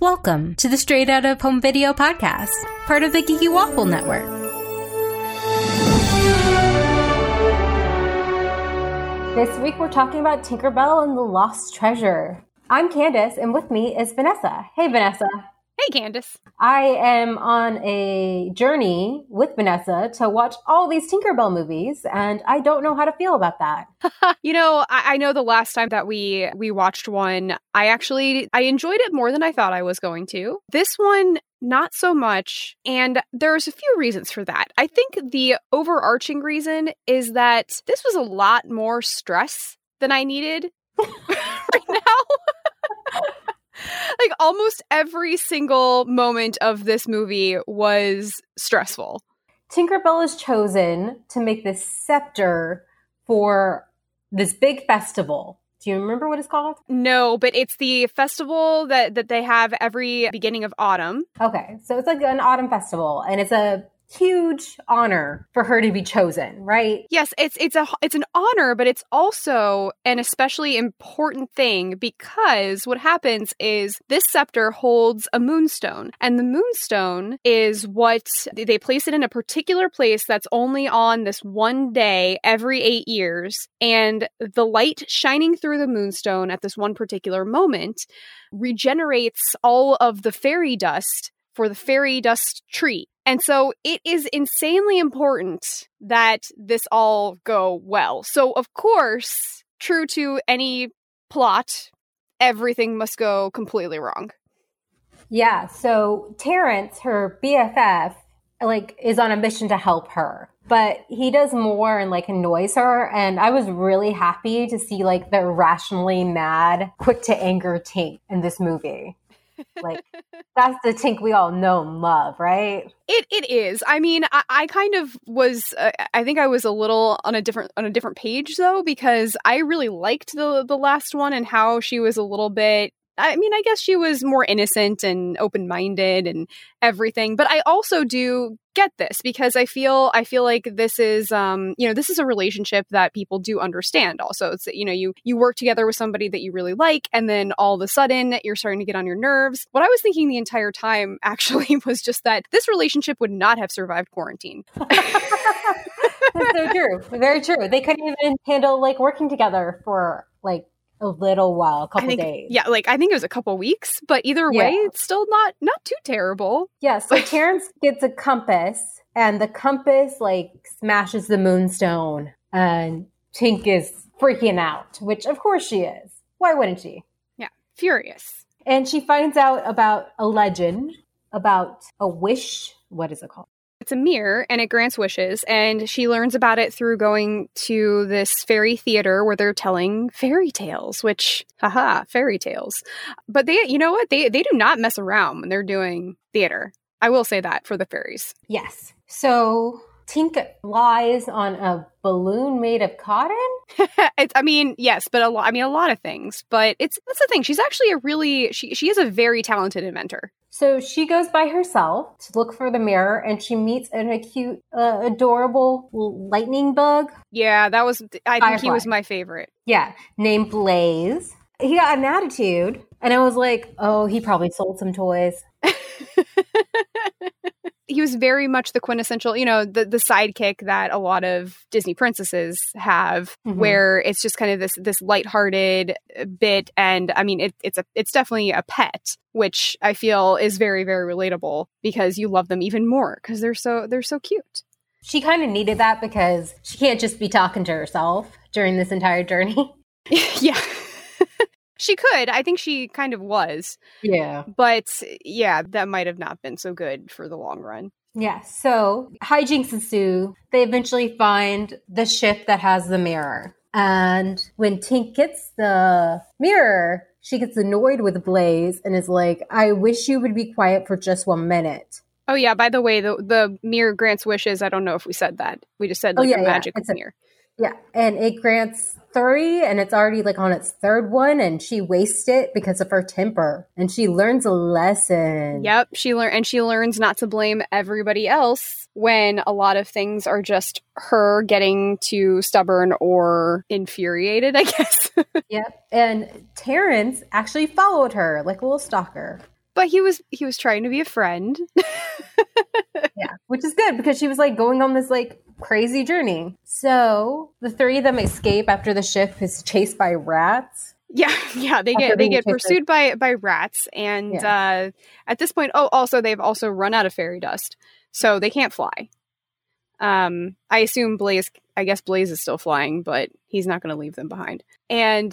Welcome to the Straight Out of Home Video Podcast, part of the Geeky Waffle Network. This week we're talking about Tinkerbell and the Lost Treasure. I'm Candace, and with me is Vanessa. Hey, Vanessa. Hey, Candace. I am on a journey with Vanessa to watch all these Tinkerbell movies, and I don't know how to feel about that. you know, I, I, know the last time that we we watched one, I actually I enjoyed it more than I thought I was going to. This one, not so much, and there's a few reasons for that. I think the overarching reason is that this was a lot more stress than I needed. like almost every single moment of this movie was stressful. Tinkerbell is chosen to make this scepter for this big festival. Do you remember what it's called? No, but it's the festival that that they have every beginning of autumn. Okay. So it's like an autumn festival and it's a huge honor for her to be chosen, right? Yes, it's it's a it's an honor, but it's also an especially important thing because what happens is this scepter holds a moonstone, and the moonstone is what they place it in a particular place that's only on this one day every 8 years, and the light shining through the moonstone at this one particular moment regenerates all of the fairy dust for the fairy dust tree. And so it is insanely important that this all go well. So, of course, true to any plot, everything must go completely wrong. Yeah. So Terrence, her BFF, like is on a mission to help her but he does more and like annoys her and i was really happy to see like the rationally mad quick to anger tink in this movie like that's the Tink we all know and love, right? It it is. I mean, I, I kind of was. Uh, I think I was a little on a different on a different page though because I really liked the the last one and how she was a little bit I mean, I guess she was more innocent and open minded and everything. But I also do get this because I feel I feel like this is um you know this is a relationship that people do understand. Also, it's you know you you work together with somebody that you really like, and then all of a sudden you're starting to get on your nerves. What I was thinking the entire time actually was just that this relationship would not have survived quarantine. That's so true. Very true. They couldn't even handle like working together for like a little while, a couple think, days. Yeah, like I think it was a couple weeks, but either way, yeah. it's still not not too terrible. Yeah, so Terrence gets a compass and the compass like smashes the moonstone and Tink is freaking out, which of course she is. Why wouldn't she? Yeah, furious. And she finds out about a legend about a wish. What is it called? It's a mirror and it grants wishes. And she learns about it through going to this fairy theater where they're telling fairy tales, which, haha, fairy tales. But they, you know what? They, they do not mess around when they're doing theater. I will say that for the fairies. Yes. So Tink lies on a balloon made of cotton. I mean, yes, but a lot. I mean, a lot of things. But it's that's the thing. She's actually a really she she is a very talented inventor. So she goes by herself to look for the mirror, and she meets an cute, uh, adorable lightning bug. Yeah, that was. I think he was my favorite. Yeah, named Blaze. He got an attitude, and I was like, "Oh, he probably sold some toys." he was very much the quintessential, you know, the the sidekick that a lot of Disney princesses have, mm-hmm. where it's just kind of this this lighthearted bit, and I mean, it, it's a it's definitely a pet, which I feel is very very relatable because you love them even more because they're so they're so cute. She kind of needed that because she can't just be talking to herself during this entire journey. yeah. She could. I think she kind of was. Yeah. But yeah, that might have not been so good for the long run. Yeah. So hijinks ensue. They eventually find the ship that has the mirror. And when Tink gets the mirror, she gets annoyed with Blaze and is like, I wish you would be quiet for just one minute. Oh yeah, by the way, the the mirror grants wishes. I don't know if we said that. We just said oh, like oh, yeah, a magic yeah. mirror. Yeah, and it grants three, and it's already like on its third one, and she wastes it because of her temper, and she learns a lesson. Yep, she learn and she learns not to blame everybody else when a lot of things are just her getting too stubborn or infuriated. I guess. yep, and Terrence actually followed her like a little stalker. But he was he was trying to be a friend. yeah, which is good because she was like going on this like crazy journey. So the three of them escape after the ship is chased by rats. Yeah, yeah, they After get they get pursued by by rats, and uh, at this point, oh, also they've also run out of fairy dust, so they can't fly. Um, I assume Blaze, I guess Blaze is still flying, but he's not going to leave them behind. And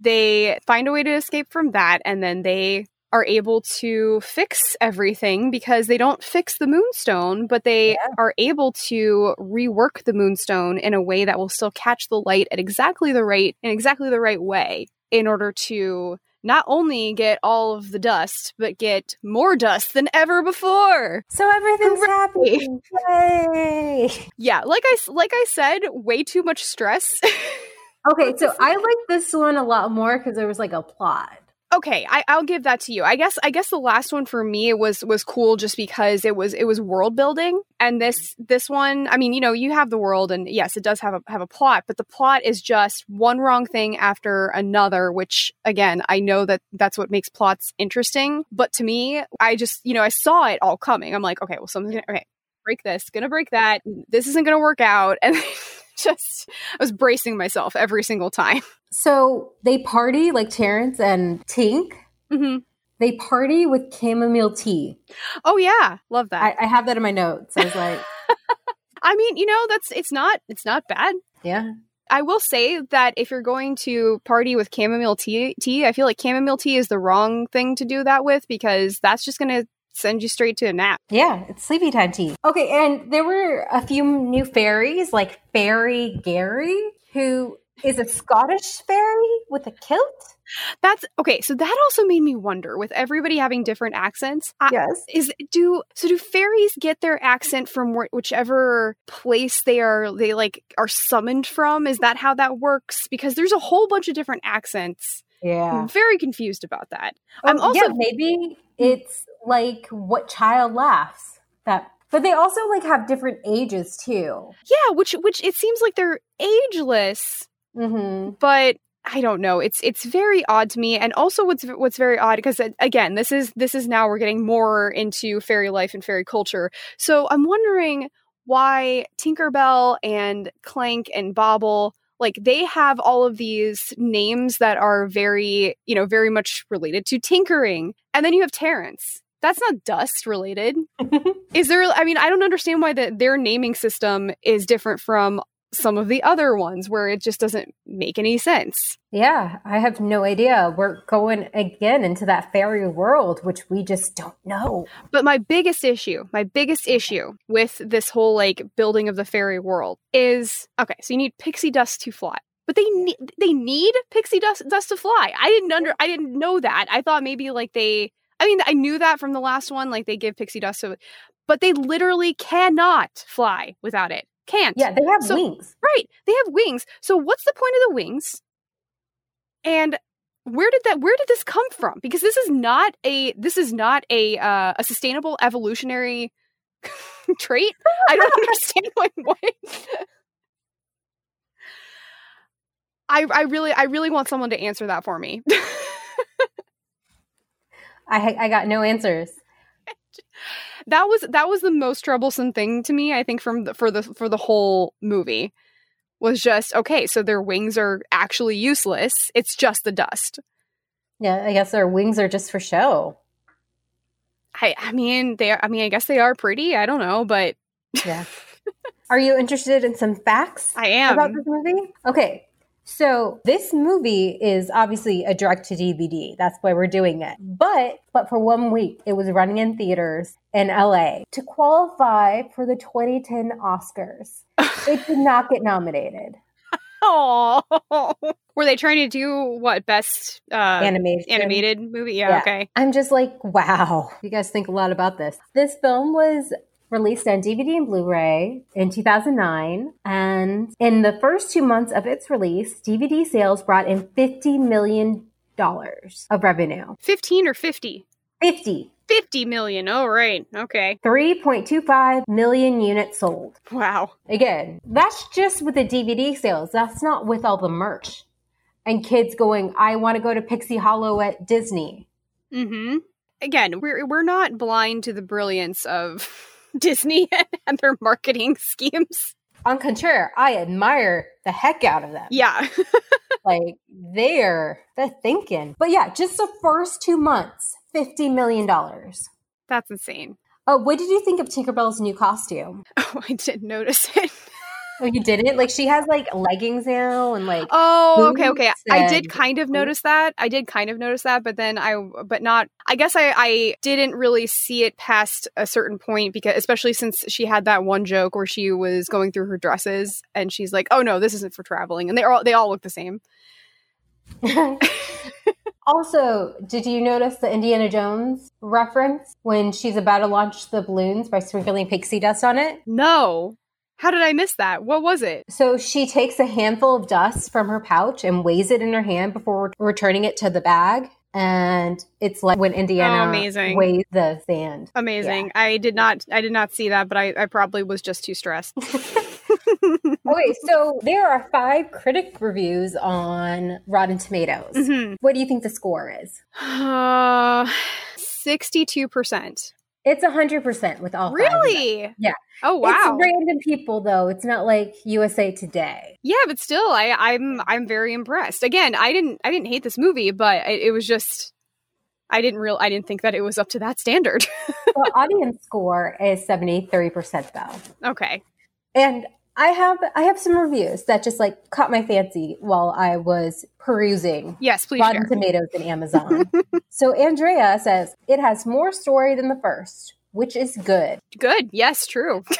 they find a way to escape from that, and then they are able to fix everything because they don't fix the moonstone, but they Yeah. are able to rework the moonstone in a way that will still catch the light at exactly the right in exactly the right way in order to not only get all of the dust, but get more dust than ever before. So everything's happening. Yay! Yeah, like I like I said, way too much stress. Okay, so I like this one a lot more because there was like a plot. Okay, I, I'll give that to you. I guess I guess the last one for me was was cool just because it was it was world building, and this this one, I mean, you know, you have the world, and yes, it does have a have a plot, but the plot is just one wrong thing after another. Which again, I know that that's what makes plots interesting, but to me, I just you know I saw it all coming. I'm like, okay, well, something's gonna, okay, break this, gonna break that. This isn't gonna work out, and just I was bracing myself every single time. So they party like Terrence and Tink. hmm They party with chamomile tea. Oh yeah, love that. I, I have that in my notes. I was like, I mean, you know, that's it's not it's not bad. yeah, I will say that if you're going to party with chamomile tea, tea, I feel like chamomile tea is the wrong thing to do that with because that's just going to send you straight to a nap. yeah, it's sleepy time tea. Okay, and there were a few new fairies, like Fairy Gary, who is a Scottish fairy with a kilt. That's okay. So that also made me wonder with everybody having different accents. I- Yes. is do so do fairies get their accent from wh- whichever place they are they like are summoned from is that how that works because there's a whole bunch of different accents Yeah. i'm very confused about that i'm Oh, also yeah, maybe it's like what child laughs that but they also like have different ages too. yeah which which it seems like they're ageless Mm-hmm. but I don't know. It's it's very odd to me, and also what's what's very odd because again, this is this is now we're getting more into fairy life and fairy culture. So I'm wondering why Tinkerbell and Clank and Bobble like they have all of these names that are very you know very much related to tinkering, and then you have Terrence. That's not dust related. Is there? I mean, I don't understand why the, their naming system is different from some of the other ones where it just doesn't make any sense. Yeah, I have no idea. We're going again into that fairy world, which we just don't know. But my biggest issue, my biggest issue with this whole like building of the fairy world is okay, so you need pixie dust to fly. But they need they need pixie dust dust to fly. I didn't under I didn't know that. I thought maybe like they I mean I knew that from the last one like they give pixie dust to but they literally cannot fly without it. Can't. Yeah, they have So- wings. Right. They have wings. So what's the point of the wings? And where did that where did this come from? Because this is not a this is not a uh, a sustainable evolutionary trait. I don't understand like what I I really I really want someone to answer that for me. I I got no answers. That was that was the most troublesome thing to me i think from the, for the for the whole movie was just okay so their wings are actually useless it's just the dust Yeah, I guess their wings are just for show. i i mean they are i mean i guess they are pretty i don't know but Yeah. Are you interested in some facts i am about this movie? Okay. So this movie is obviously a direct to DVD. That's why we're doing it. But but for one week, it was running in theaters in LA. To qualify for the 2010 Oscars, it did not get nominated. oh were they trying to do what best uh Animation. animated movie yeah, Yeah. okay I'm just like, wow. You guys think a lot about this. This film was released on DVD and Blu-ray in 2009, and in the first two months of its release, DVD sales brought in 50 million dollars of revenue. 15 or 50 50. 50 million oh right okay 3.25 million units sold. wow Again, that's just with the DVD sales. That's not with all the merch. And kids going, I want to go to Pixie Hollow at Disney. mm-hmm again, we're we're not blind to the brilliance of Disney and their marketing schemes. On contrary, I admire the heck out of them. Yeah. like they're they're thinking. But yeah, just the first two months, fifty million dollars. That's insane. Oh, what did you think of Tinkerbell's new costume? Oh, I didn't notice it. Oh, you didn't? Like she has like leggings now and like Oh, okay, okay. I did kind of notice that. I did kind of notice that, but then I but not I guess I I didn't really see it past a certain point because especially since she had that one joke where she was going through her dresses and she's like, "Oh no, this isn't for traveling." And they all they all look the same. also, did you notice the Indiana Jones reference when she's about to launch the balloons by sprinkling pixie dust on it? No. How did I miss that? What was it? So she takes a handful of dust from her pouch and weighs it in her hand before returning it to the bag. And it's like when Indiana Oh, amazing. weighs the sand. Amazing. I did not I did not see that, but I, I probably was just too stressed. Okay, so there are five critic reviews on Rotten Tomatoes. Mhm. What do you think the score is? Uh, 62%. It's a 100% with all five. Really? Yeah. Oh wow. It's random people though. It's not like USA Today. Yeah, but still, I, I'm I'm very impressed. Again, I didn't I didn't hate this movie, but it, it was just I didn't real I didn't think that it was up to that standard. The audience score is 70 30% though. okay. And I have I have some reviews that just like caught my fancy while I was perusing Yes, please Rotten share. Tomatoes and Amazon. so Andrea says it has more story than the first, which is good. Good. Yes, true.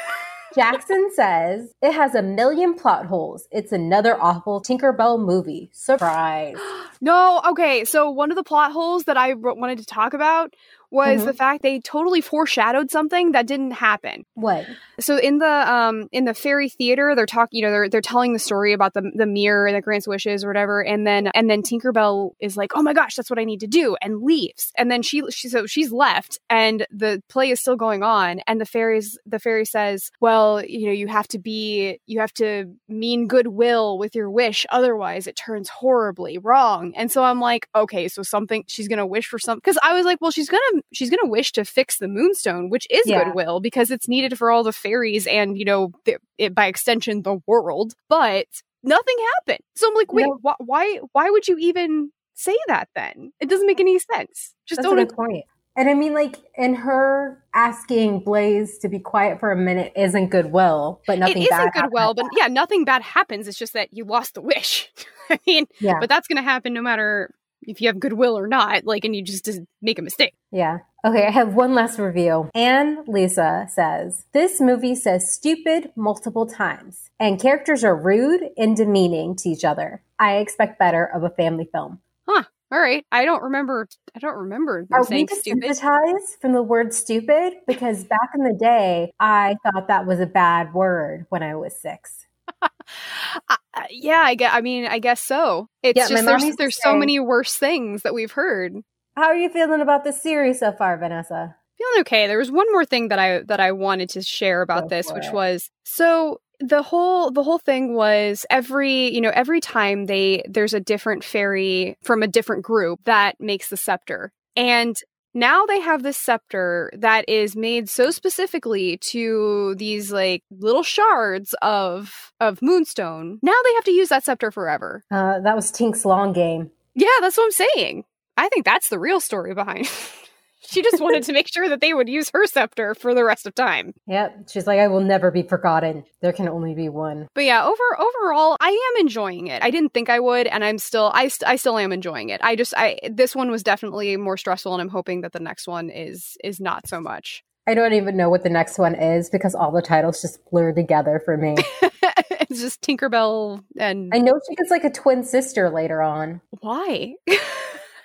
Jackson says it has a million plot holes. It's another awful Tinkerbell movie. Surprise. no, okay. So one of the plot holes that I wanted to talk about was Mhm. the fact they totally foreshadowed something that didn't happen. What? So in the um in the fairy theater, they're talking, you know, they're they're telling the story about the the mirror that grants wishes or whatever, and then and then Tinkerbell is like, "Oh my gosh, that's what I need to do," and leaves. And then she she so she's left, and the play is still going on, and the fairies the fairy says, "Well, you know, you have to be you have to mean goodwill with your wish, otherwise it turns horribly wrong." And so I'm like, okay, so something she's gonna wish for something because I was like, well, she's gonna she's gonna wish to fix the moonstone, which is Yeah. goodwill because it's needed for all the fairies and you know the, it, by extension the world. But nothing happened. So I'm like, wait, No. wh- why why would you even say that then? It doesn't make any sense. Just That's a don't. good point. And I mean, like, in her asking Blaze to be quiet for a minute isn't goodwill, but It nothing isn't bad goodwill, but yeah, nothing bad happens. It's just that you lost the wish. I mean, Yeah. but that's going to happen no matter if you have goodwill or not. Like, and you just, make a mistake. Yeah. Okay, I have one last review. Anne Lisa says, This movie says stupid multiple times, and characters are rude and demeaning to each other. I expect better of a family film. Huh. All right, I don't remember. I don't remember Are we desensitized from the word stupid? Because back in the day, I thought that was a bad word when I was six. Uh, yeah, I guess. I mean, I guess so. It's Yeah, just there's there's so many worse things that we've heard. How are you feeling about this series so far, Vanessa? Feeling okay. There was one more thing that I that I wanted to share about Go this, which it. was so the whole the whole thing was every you know every time they there's a different fairy from a different group that makes the scepter and now they have this scepter that is made so specifically to these like little shards of of moonstone. Now they have to use that scepter forever. Uh, that was Tink's long game. yeah that's what i'm saying. I think that's the real story behind she just wanted to make sure that they would use her scepter for the rest of time Yep. She's like, I will never be forgotten. There can only be one. But yeah, over overall, I am enjoying it. I didn't think I would, and I'm still I st- I still am enjoying it. I just I this one was definitely more stressful, and I'm hoping that the next one is is not so much. I don't even know what the next one is because all the titles just blur together for me. it's just Tinkerbell and I know she gets like a twin sister later on. why?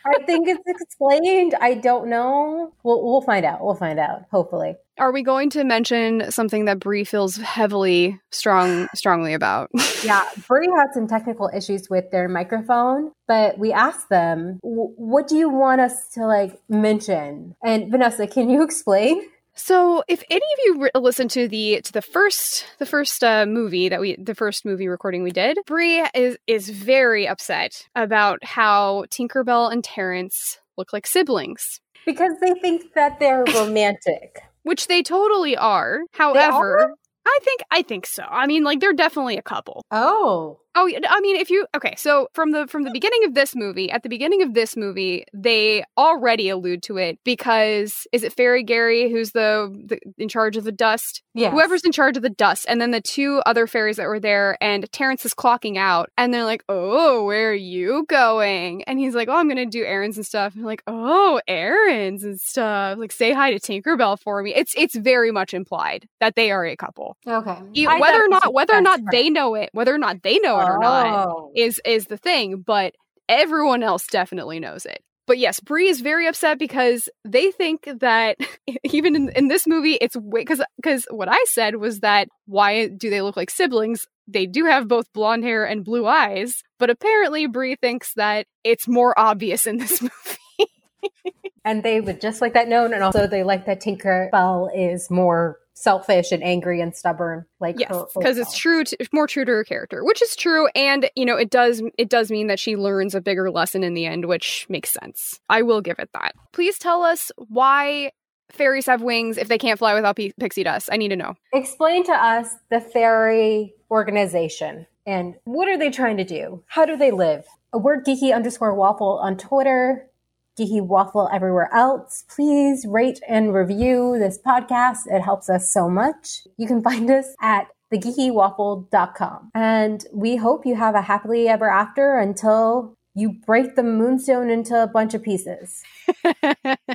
I think it's explained. I don't know. We'll we'll find out. We'll find out. Hopefully. Are we going to mention something that Brie feels heavily strong strongly about? Yeah, Brie had some technical issues with their microphone, but we asked them, "W- "What do you want us to like mention?" And Vanessa, can you explain? So, if any of you re- listened to the to the first the first uh, movie that we the first movie recording we did, Brie is is very upset about how Tinkerbell and Terrence look like siblings. because they think that they're romantic. Which they totally are. However, I think I think so. I mean, like they're definitely a couple. Oh. Oh, I mean, if you okay, so from the from the beginning of this movie, at the beginning of this movie, they already allude to it because is it Fairy Gary who's the, the in charge of the dust? Yeah. Whoever's in charge of the dust, and then the two other fairies that were there, and Terrence is clocking out, and they're like, "Oh, where are you going?" And he's like, "Oh, I'm gonna do errands and stuff." And like, "Oh, errands and stuff." Like, say hi to Tinkerbell for me. It's it's very much implied that they are a couple. Okay. Whether or not whether or not they know it, whether or not they know it or not Oh. is is the thing, but everyone else definitely knows it. But yes, Brie is very upset because they think that even in, in this movie, it's because because what I said was that why do they look like siblings? They do have both blonde hair and blue eyes, but apparently Brie thinks that it's more obvious in this movie. And they would just like that known, and also they like that Tinkerbell is more selfish and angry and stubborn, like yes, because it's true, to, more true to her character, which is true, and you know it does it does mean that she learns a bigger lesson in the end, which makes sense. I will give it that. Please tell us why fairies have wings if they can't fly without p- pixie dust. I need to know. Explain to us the fairy organization and what are they trying to do? How do they live? A word geeky underscore waffle on Twitter, geeky waffle everywhere else. Please rate and review this podcast. It helps us so much. You can find us at thegeekywaffle.com. And we hope you have a happily ever after until you break the moonstone into a bunch of pieces.